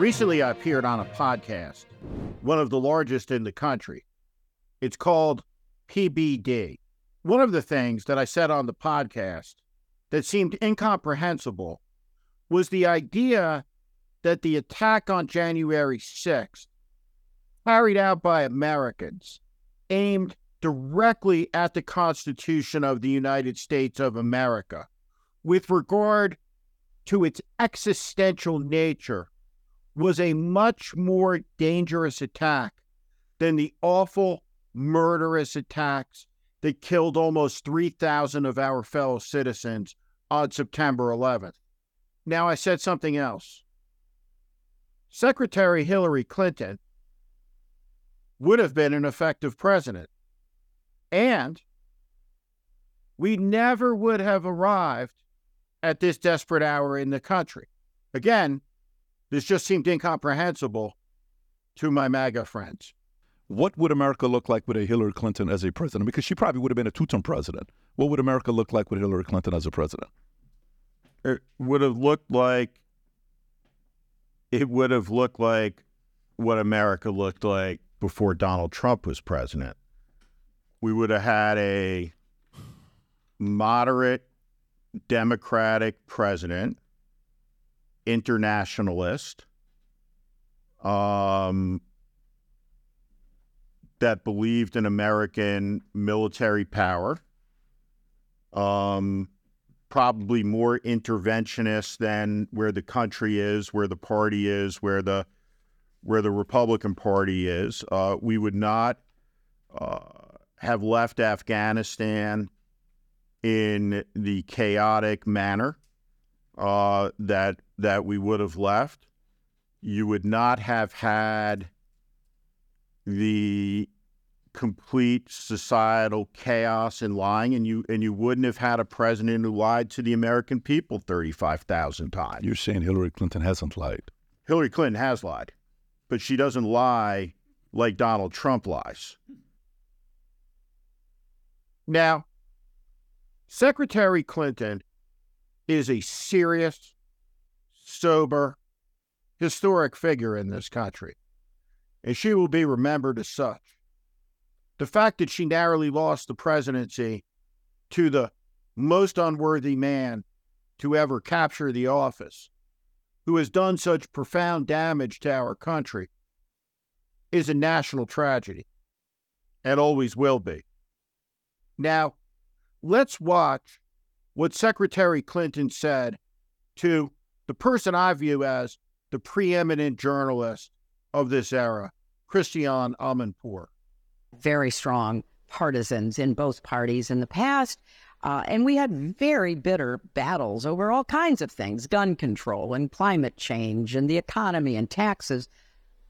Recently, I appeared on a podcast, one of the largest in the country. It's called PBD. One of the things that I said on the podcast that seemed incomprehensible was the idea that the attack on January 6th, carried out by Americans, aimed directly at the Constitution of the United States of America with regard to its existential nature was a much more dangerous attack than the awful, murderous attacks that killed almost 3,000 of our fellow citizens on September 11th. Now, I said something else. Secretary Hillary Clinton would have been an effective president. And we never would have arrived at this desperate hour in the country. Again, this just seemed incomprehensible to my MAGA friends. What would America look like with a Hillary Clinton as a president? Because she probably would have been a two term president. What would America look like with Hillary Clinton as a president? It would have looked like it would have looked like what America looked like before Donald Trump was president. We would have had a moderate Democratic president internationalist um, that believed in American military power, um, probably more interventionist than where the country is, where the party is, where the where the Republican Party is. Uh, we would not uh, have left Afghanistan in the chaotic manner uh, that that we would have left. You would not have had the complete societal chaos and lying, and you and you wouldn't have had a president who lied to the American people thirty five thousand times. You're saying Hillary Clinton hasn't lied. Hillary Clinton has lied, but she doesn't lie like Donald Trump lies. Now, Secretary Clinton is a serious, sober, historic figure in this country, and she will be remembered as such. The fact that she narrowly lost the presidency to the most unworthy man to ever capture the office, who has done such profound damage to our country, is a national tragedy and always will be. Now, let's watch what Secretary Clinton said to the person I view as the preeminent journalist of this era, Christiane Amanpour. Very strong partisans in both parties in the past. Uh, and we had very bitter battles over all kinds of things gun control and climate change and the economy and taxes.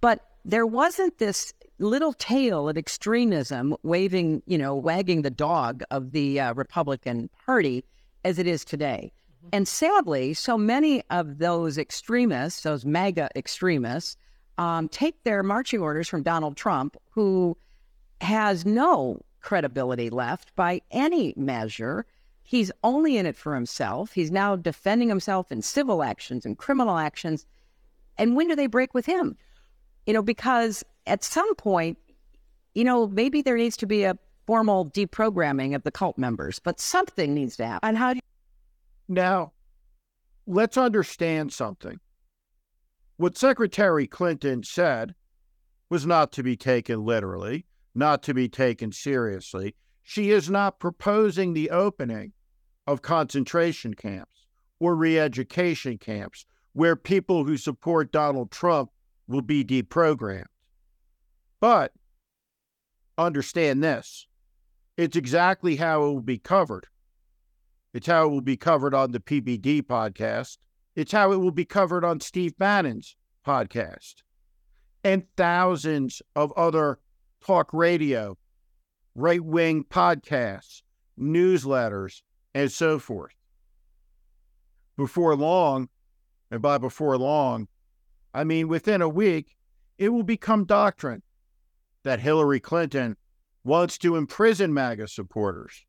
But there wasn't this little tail of extremism waving, you know, wagging the dog of the uh, Republican Party as it is today. Mm-hmm. And sadly, so many of those extremists, those MAGA extremists, um, take their marching orders from Donald Trump, who has no credibility left by any measure. He's only in it for himself. He's now defending himself in civil actions and criminal actions. And when do they break with him? You know, because at some point, you know, maybe there needs to be a formal deprogramming of the cult members, but something needs to happen. And how do you- now, let's understand something. What Secretary Clinton said was not to be taken literally, not to be taken seriously. She is not proposing the opening of concentration camps or re education camps where people who support Donald Trump will be deprogrammed. But understand this it's exactly how it will be covered. It's how it will be covered on the PBD podcast It's how it will be covered on Steve Bannon's podcast and thousands of other talk radio, right wing podcasts, newsletters, and so forth. Before long, and by before long, I mean within a week, it will become doctrine that Hillary Clinton wants to imprison MAGA supporters,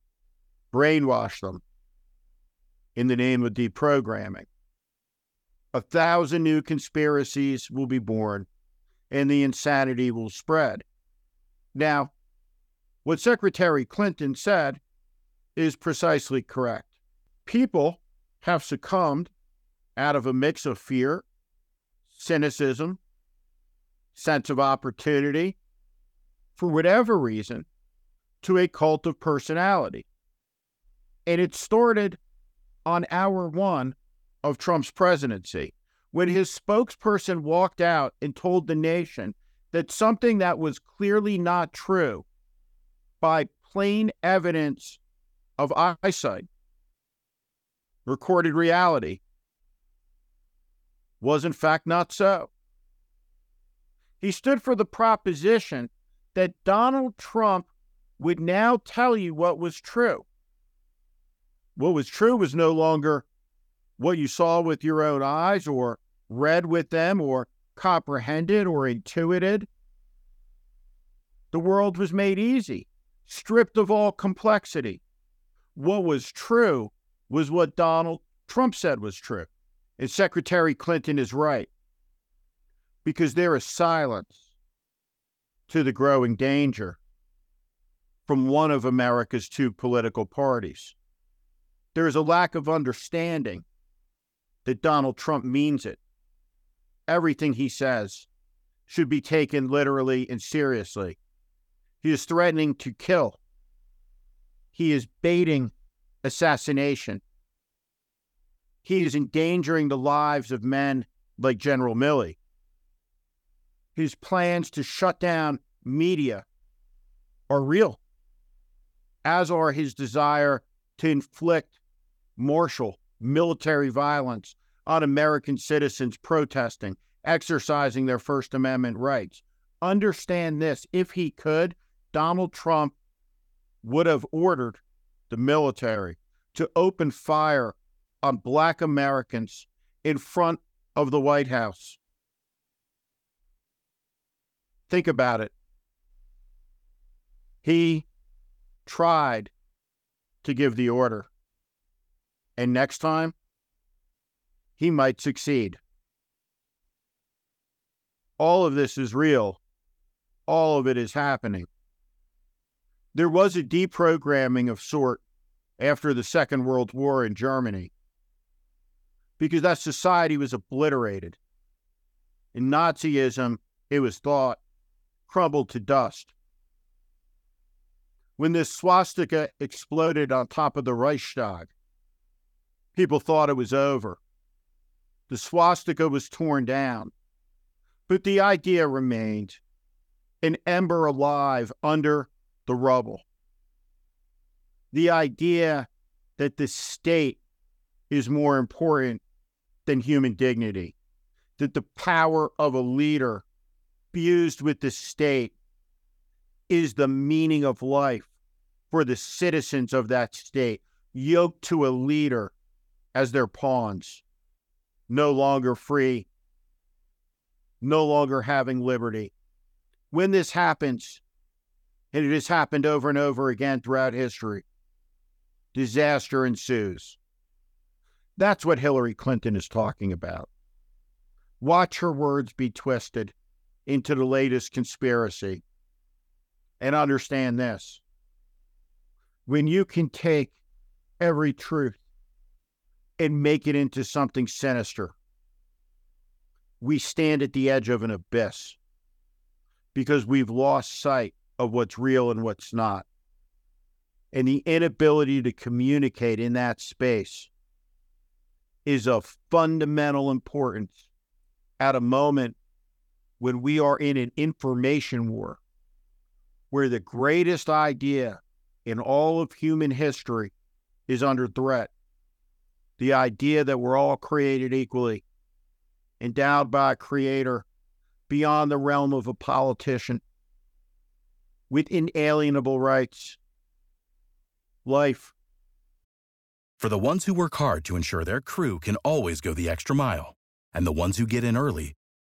brainwash them in the name of deprogramming. A thousand new conspiracies will be born and the insanity will spread. Now, what Secretary Clinton said is precisely correct. People have succumbed out of a mix of fear, cynicism, sense of opportunity, for whatever reason, to a cult of personality. And it started on hour one of Trump's presidency when his spokesperson walked out and told the nation that something that was clearly not true by plain evidence of eyesight, recorded reality, was in fact not so. He stood for the proposition that Donald Trump would now tell you what was true. What was true was no longer what you saw with your own eyes or read with them or comprehended or intuited. The world was made easy, stripped of all complexity. What was true was what Donald Trump said was true. And Secretary Clinton is right because there is silence to the growing danger from one of America's two political parties. There is a lack of understanding that Donald Trump means it. Everything he says should be taken literally and seriously. He is threatening to kill. He is baiting assassination. He is endangering the lives of men like General Milley his plans to shut down media are real, as are his desire to inflict martial military violence on American citizens protesting, exercising their First Amendment rights. Understand this if he could, Donald Trump would have ordered the military to open fire on Black Americans in front of the White House. Think about it. He tried to give the order. And next time, he might succeed. All of this is real. All of it is happening. There was a deprogramming of sort after the Second World War in Germany because that society was obliterated. In Nazism, it was thought crumbled to dust. When this swastika exploded on top of the Reichstag, people thought it was over. The swastika was torn down, but the idea remained an ember alive under the rubble. The idea that the state is more important than human dignity, that the power of a leader fused with the state is the meaning of life for the citizens of that state, yoked to a leader as their pawns, no longer free, no longer having liberty. When this happens, and it has happened over and over again throughout history, disaster ensues. That's what Hillary Clinton is talking about. Watch her words be twisted into the latest conspiracy. And understand this when you can take every truth and make it into something sinister, we stand at the edge of an abyss because we've lost sight of what's real and what's not. And the inability to communicate in that space is of fundamental importance at a moment when we are in an information war where the greatest idea in all of human history is under threat. the idea that we're all created equally, endowed by a creator beyond the realm of a politician, with inalienable rights, life. For the ones who work hard to ensure their crew can always go the extra mile, and the ones who get in early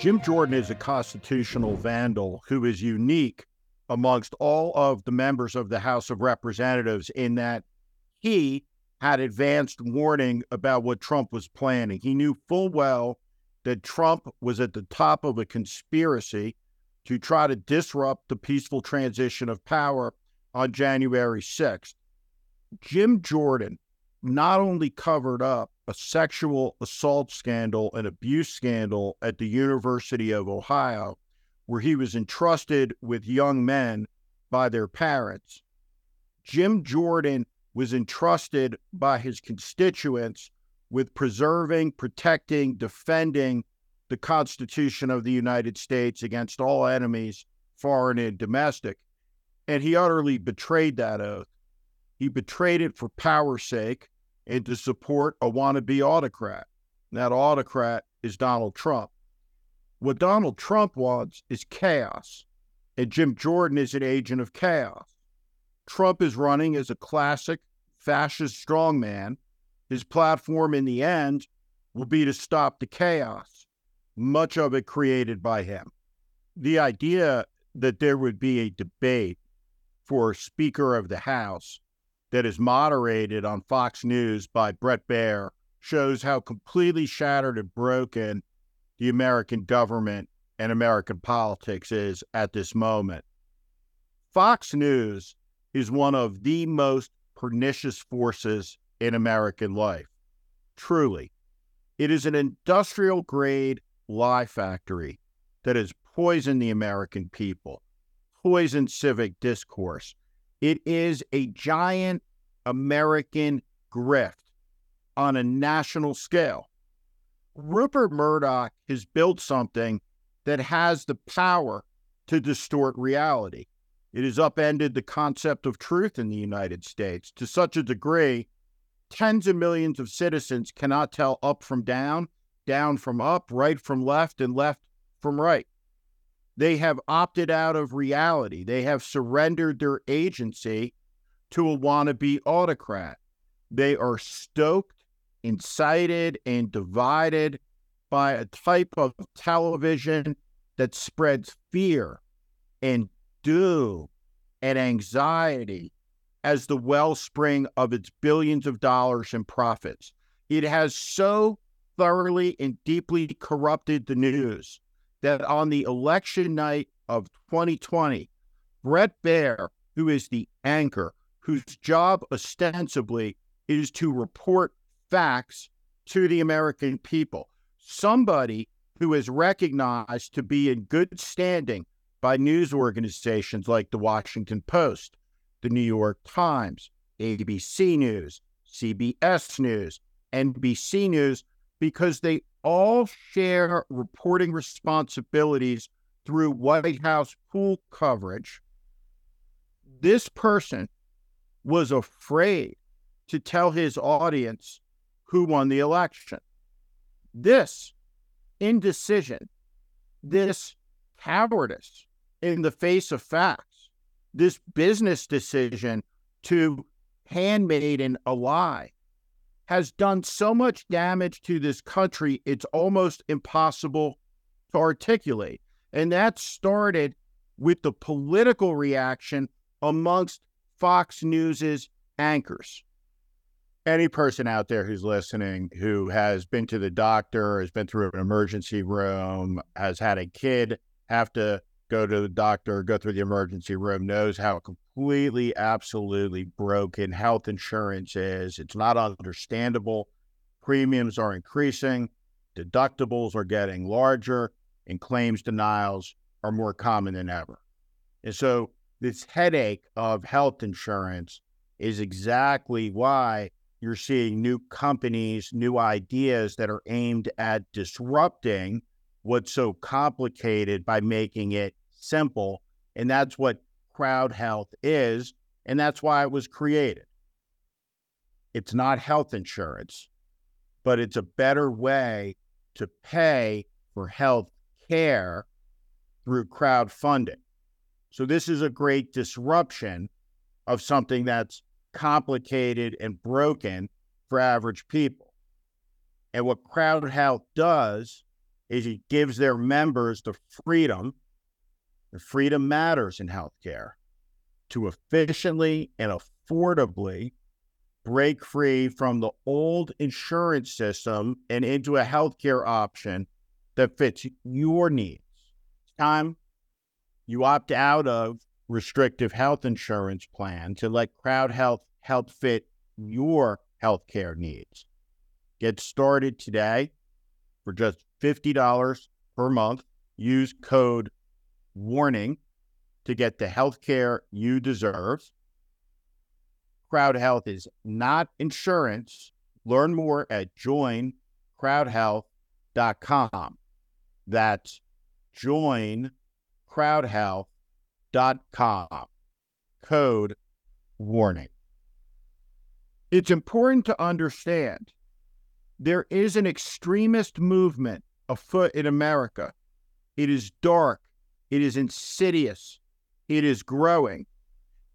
Jim Jordan is a constitutional vandal who is unique amongst all of the members of the House of Representatives in that he had advanced warning about what Trump was planning. He knew full well that Trump was at the top of a conspiracy to try to disrupt the peaceful transition of power on January 6th. Jim Jordan not only covered up a sexual assault scandal and abuse scandal at the University of Ohio, where he was entrusted with young men by their parents. Jim Jordan was entrusted by his constituents with preserving, protecting, defending the Constitution of the United States against all enemies, foreign and domestic. And he utterly betrayed that oath. He betrayed it for power's sake and to support a wannabe autocrat. That autocrat is Donald Trump. What Donald Trump wants is chaos, and Jim Jordan is an agent of chaos. Trump is running as a classic fascist strongman. His platform in the end will be to stop the chaos, much of it created by him. The idea that there would be a debate for Speaker of the House that is moderated on Fox News by Bret Baier shows how completely shattered and broken the American government and American politics is at this moment. Fox News is one of the most pernicious forces in American life. Truly, it is an industrial grade lie factory that has poisoned the American people, poisoned civic discourse. It is a giant American grift on a national scale. Rupert Murdoch has built something that has the power to distort reality. It has upended the concept of truth in the United States to such a degree, tens of millions of citizens cannot tell up from down, down from up, right from left, and left from right. They have opted out of reality. They have surrendered their agency to a wannabe autocrat. They are stoked, incited, and divided by a type of television that spreads fear and doom and anxiety as the wellspring of its billions of dollars in profits. It has so thoroughly and deeply corrupted the news that on the election night of 2020, Bret Baier, who is the anchor, whose job ostensibly is to report facts to the American people, somebody who is recognized to be in good standing by news organizations like the Washington Post, the New York Times, ABC News, CBS News, NBC News, because they all share reporting responsibilities through White House pool coverage. This person was afraid to tell his audience who won the election. This indecision, this cowardice in the face of facts, this business decision to handmaiden a lie has done so much damage to this country, it's almost impossible to articulate. And that started with the political reaction amongst Fox News's anchors. Any person out there who's listening who has been to the doctor, has been through an emergency room, has had a kid have to go to the doctor, go through the emergency room, knows how completely, absolutely broken health insurance is. It's not understandable. Premiums are increasing, deductibles are getting larger, and claims denials are more common than ever. And so, this headache of health insurance is exactly why you're seeing new companies, new ideas that are aimed at disrupting what's so complicated by making it simple. And that's what crowd health is. And that's why it was created. It's not health insurance, but it's a better way to pay for health care through crowdfunding. So, this is a great disruption of something that's complicated and broken for average people. And what Crowd Health does is it gives their members the freedom, the freedom matters in healthcare, to efficiently and affordably break free from the old insurance system and into a healthcare option that fits your needs. It's time you opt out of restrictive health insurance plan to let Crowd Health help fit your healthcare needs. Get started today for just $50 per month. Use code WARNING to get the healthcare you deserve. Crowd Health is not insurance. Learn more at joincrowdhealth.com. That's joincrowdhealth.com. Code WARNING. It's important to understand there is an extremist movement afoot in America. It is dark, it is insidious, it is growing,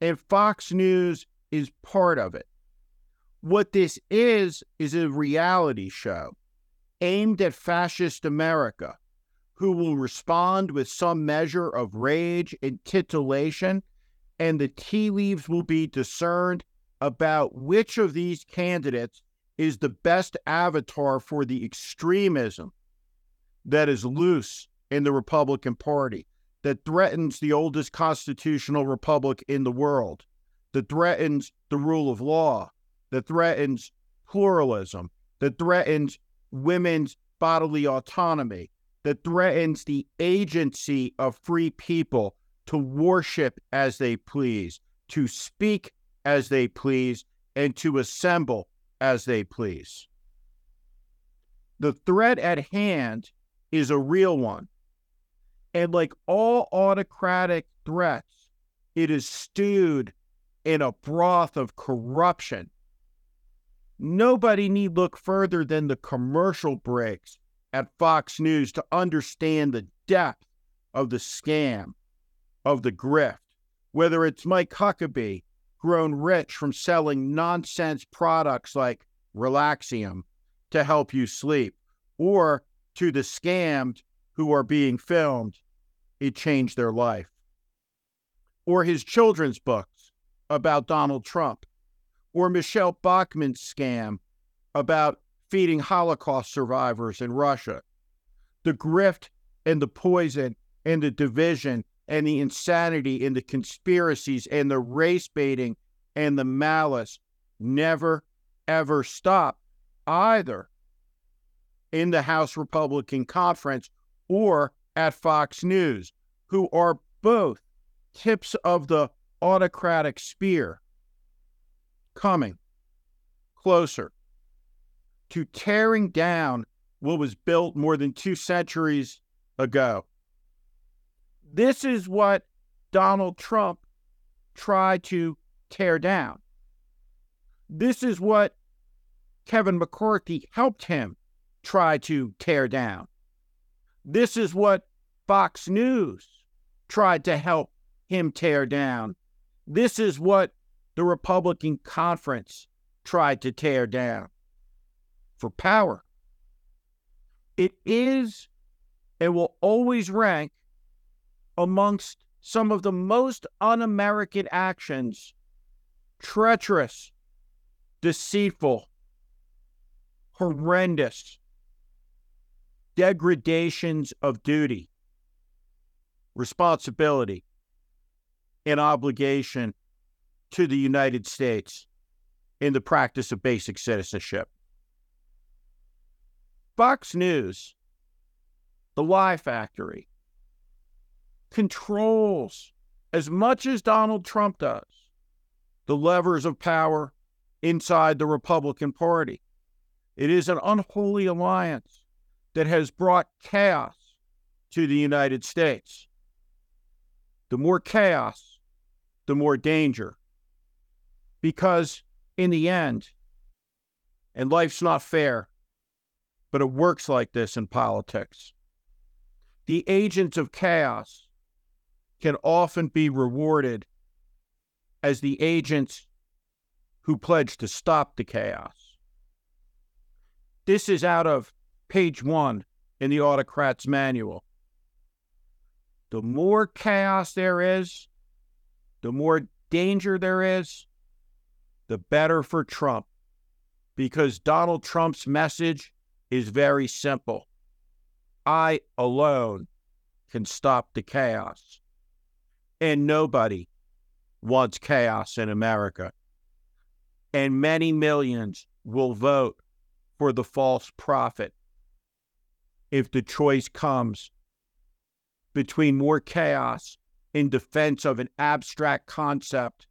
and Fox News is part of it. What this is, is a reality show aimed at fascist America, who will respond with some measure of rage and titillation, and the tea leaves will be discerned about which of these candidates is the best avatar for the extremism that is loose in the Republican Party, that threatens the oldest constitutional republic in the world, that threatens the rule of law, that threatens pluralism, that threatens women's bodily autonomy, that threatens the agency of free people to worship as they please, to speak as they please and to assemble as they please. The threat at hand is a real one. And like all autocratic threats, it is stewed in a broth of corruption. Nobody need look further than the commercial breaks at Fox News to understand the depth of the scam, of the grift, whether it's Mike Huckabee grown rich from selling nonsense products like Relaxium to help you sleep, or to the scammed who are being filmed, it changed their life. Or his children's books about Donald Trump, or Michele Bachmann's scam about feeding Holocaust survivors in Russia. The grift and the poison and the division and the insanity and the conspiracies and the race baiting and the malice never, ever stop either in the House Republican Conference or at Fox News, who are both tips of the autocratic spear coming closer to tearing down what was built more than two centuries ago. This is what Donald Trump tried to tear down. This is what Kevin McCarthy helped him try to tear down. This is what Fox News tried to help him tear down. This is what the Republican conference tried to tear down for power. It is and will always rank amongst some of the most un American actions treacherous, deceitful, horrendous degradations of duty, responsibility, and obligation to the United States in the practice of basic citizenship. Fox News, the lie factory, controls as much as Donald Trump does the levers of power inside the Republican Party. It is an unholy alliance that has brought chaos to the United States. The more chaos, the more danger. Because in the end, and life's not fair, but it works like this in politics. The agents of chaos can often be rewarded as the agents who pledge to stop the chaos. This is out of page one in the Autocrat's Manual. The more chaos there is, the more danger there is, the better for Trump. Because Donald Trump's message is very simple I alone can stop the chaos. And nobody wants chaos in America. And many millions will vote for the false prophet if the choice comes between more chaos in defense of an abstract concept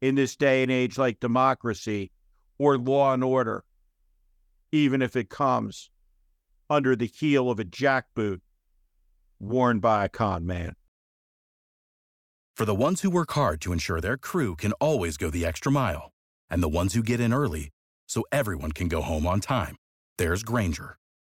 in this day and age like democracy or law and order even if it comes under the heel of a jackboot worn by a con man. For the ones who work hard to ensure their crew can always go the extra mile, and the ones who get in early so everyone can go home on time, there's Grainger,